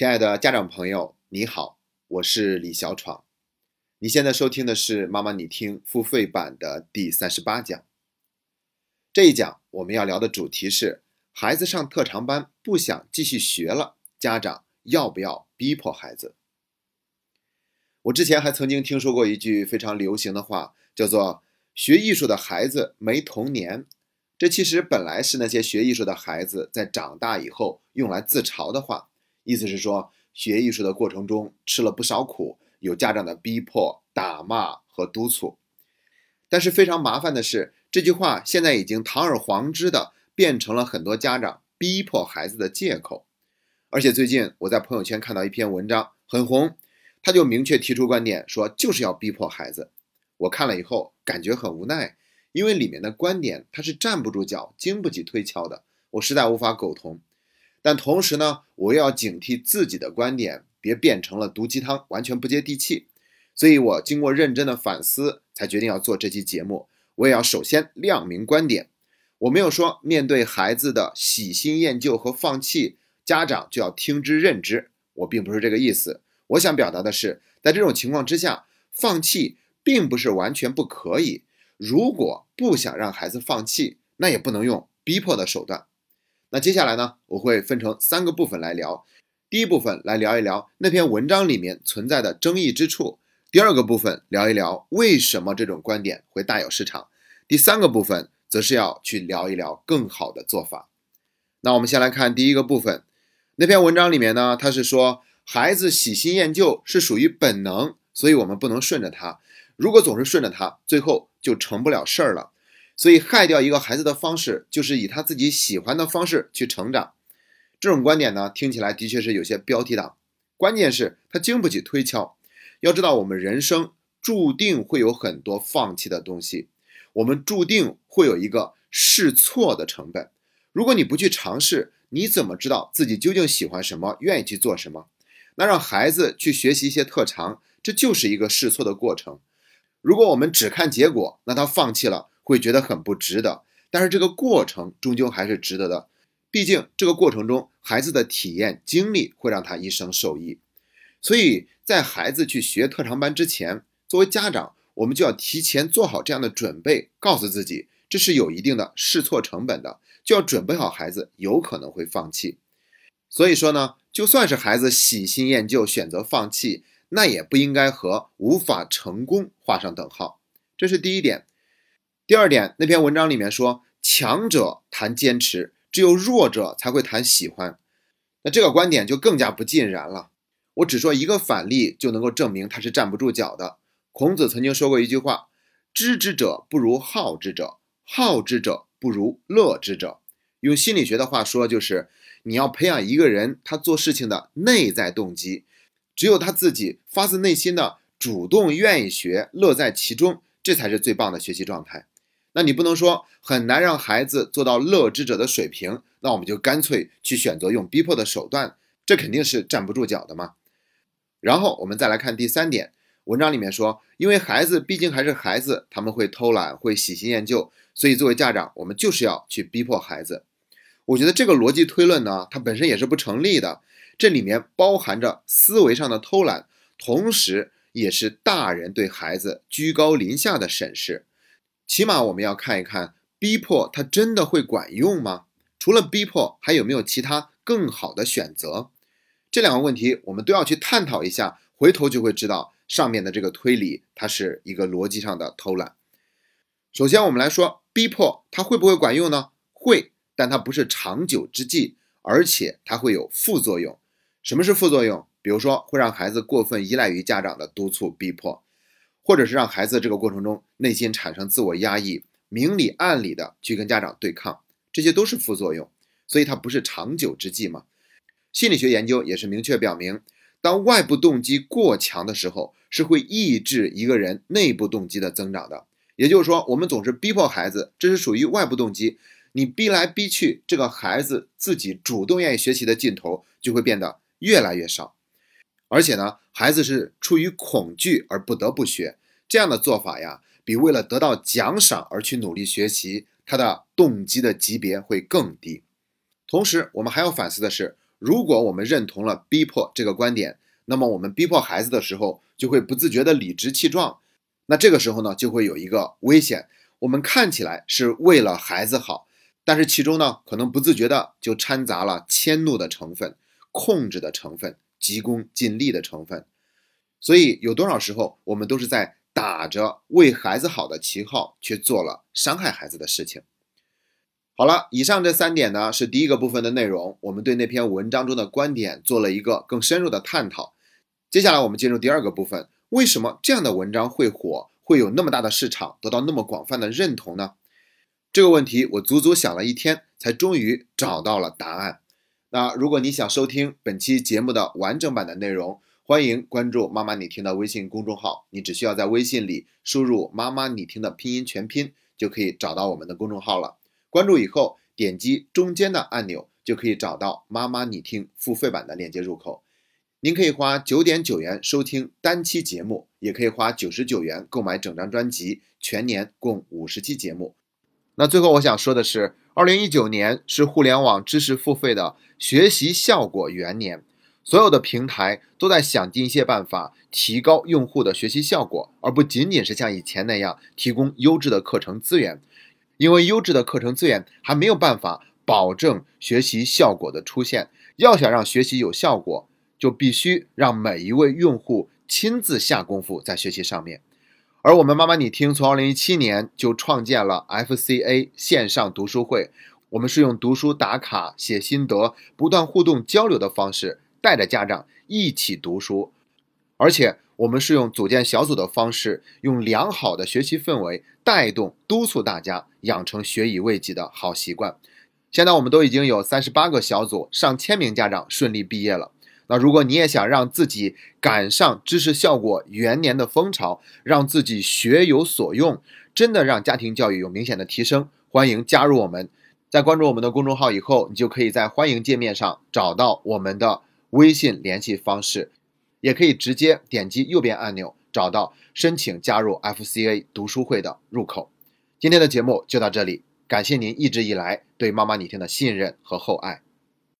亲爱的家长朋友，你好，我是李小闯。你现在收听的是《妈妈你听》付费版的第三十八讲。这一讲我们要聊的主题是：孩子上特长班不想继续学了，家长要不要逼迫孩子？我之前还曾经听说过一句非常流行的话，叫做“学艺术的孩子没童年”。这其实本来是那些学艺术的孩子在长大以后用来自嘲的话。意思是说，学艺术的过程中吃了不少苦，有家长的逼迫、打骂和督促。但是非常麻烦的是，这句话现在已经堂而皇之的变成了很多家长逼迫孩子的借口。而且最近我在朋友圈看到一篇文章很红，他就明确提出观点说就是要逼迫孩子。我看了以后感觉很无奈，因为里面的观点他是站不住脚、经不起推敲的，我实在无法苟同。但同时呢，我又要警惕自己的观点别变成了毒鸡汤，完全不接地气。所以我经过认真的反思，才决定要做这期节目。我也要首先亮明观点，我没有说面对孩子的喜新厌旧和放弃，家长就要听之任之。我并不是这个意思。我想表达的是，在这种情况之下，放弃并不是完全不可以。如果不想让孩子放弃，那也不能用逼迫的手段。那接下来呢，我会分成三个部分来聊。第一部分来聊一聊那篇文章里面存在的争议之处；第二个部分聊一聊为什么这种观点会大有市场；第三个部分则是要去聊一聊更好的做法。那我们先来看第一个部分，那篇文章里面呢，他是说孩子喜新厌旧是属于本能，所以我们不能顺着他。如果总是顺着他，最后就成不了事儿了。所以害掉一个孩子的方式，就是以他自己喜欢的方式去成长。这种观点呢，听起来的确是有些标题党。关键是它经不起推敲。要知道，我们人生注定会有很多放弃的东西，我们注定会有一个试错的成本。如果你不去尝试，你怎么知道自己究竟喜欢什么，愿意去做什么？那让孩子去学习一些特长，这就是一个试错的过程。如果我们只看结果，那他放弃了。会觉得很不值得，但是这个过程终究还是值得的，毕竟这个过程中孩子的体验经历会让他一生受益。所以在孩子去学特长班之前，作为家长，我们就要提前做好这样的准备，告诉自己这是有一定的试错成本的，就要准备好孩子有可能会放弃。所以说呢，就算是孩子喜新厌旧选择放弃，那也不应该和无法成功画上等号。这是第一点。第二点，那篇文章里面说，强者谈坚持，只有弱者才会谈喜欢。那这个观点就更加不尽然了。我只说一个反例，就能够证明他是站不住脚的。孔子曾经说过一句话：“知之者不如好之者，好之者不如乐之者。”用心理学的话说，就是你要培养一个人他做事情的内在动机，只有他自己发自内心的主动愿意学，乐在其中，这才是最棒的学习状态。那你不能说很难让孩子做到乐之者的水平，那我们就干脆去选择用逼迫的手段，这肯定是站不住脚的嘛。然后我们再来看第三点，文章里面说，因为孩子毕竟还是孩子，他们会偷懒，会喜新厌旧，所以作为家长，我们就是要去逼迫孩子。我觉得这个逻辑推论呢，它本身也是不成立的，这里面包含着思维上的偷懒，同时也是大人对孩子居高临下的审视。起码我们要看一看，逼迫它真的会管用吗？除了逼迫，还有没有其他更好的选择？这两个问题我们都要去探讨一下。回头就会知道上面的这个推理，它是一个逻辑上的偷懒。首先，我们来说逼迫它会不会管用呢？会，但它不是长久之计，而且它会有副作用。什么是副作用？比如说会让孩子过分依赖于家长的督促逼迫。或者是让孩子这个过程中内心产生自我压抑，明里暗里的去跟家长对抗，这些都是副作用，所以它不是长久之计嘛。心理学研究也是明确表明，当外部动机过强的时候，是会抑制一个人内部动机的增长的。也就是说，我们总是逼迫孩子，这是属于外部动机，你逼来逼去，这个孩子自己主动愿意学习的劲头就会变得越来越少。而且呢，孩子是出于恐惧而不得不学，这样的做法呀，比为了得到奖赏而去努力学习，他的动机的级别会更低。同时，我们还要反思的是，如果我们认同了逼迫这个观点，那么我们逼迫孩子的时候，就会不自觉的理直气壮。那这个时候呢，就会有一个危险，我们看起来是为了孩子好，但是其中呢，可能不自觉的就掺杂了迁怒的成分、控制的成分、急功近利的成分。所以有多少时候，我们都是在打着为孩子好的旗号，却做了伤害孩子的事情。好了，以上这三点呢是第一个部分的内容，我们对那篇文章中的观点做了一个更深入的探讨。接下来我们进入第二个部分，为什么这样的文章会火，会有那么大的市场，得到那么广泛的认同呢？这个问题我足足想了一天，才终于找到了答案。那如果你想收听本期节目的完整版的内容，欢迎关注“妈妈你听”的微信公众号，你只需要在微信里输入“妈妈你听”的拼音全拼，就可以找到我们的公众号了。关注以后，点击中间的按钮，就可以找到“妈妈你听”付费版的链接入口。您可以花九点九元收听单期节目，也可以花九十九元购买整张专辑，全年共五十期节目。那最后我想说的是，二零一九年是互联网知识付费的学习效果元年，所有的平台都在想尽一切办法提高用户的学习效果，而不仅仅是像以前那样提供优质的课程资源。因为优质的课程资源还没有办法保证学习效果的出现，要想让学习有效果，就必须让每一位用户亲自下功夫在学习上面。而我们妈妈你听，从二零一七年就创建了 FCA 线上读书会，我们是用读书打卡、写心得、不断互动交流的方式，带着家长一起读书，而且。我们是用组建小组的方式，用良好的学习氛围带动、督促大家养成学以为己的好习惯。现在我们都已经有三十八个小组、上千名家长顺利毕业了。那如果你也想让自己赶上知识效果元年的风潮，让自己学有所用，真的让家庭教育有明显的提升，欢迎加入我们。在关注我们的公众号以后，你就可以在欢迎界面上找到我们的微信联系方式。也可以直接点击右边按钮，找到申请加入 FCA 读书会的入口。今天的节目就到这里，感谢您一直以来对妈妈你听的信任和厚爱。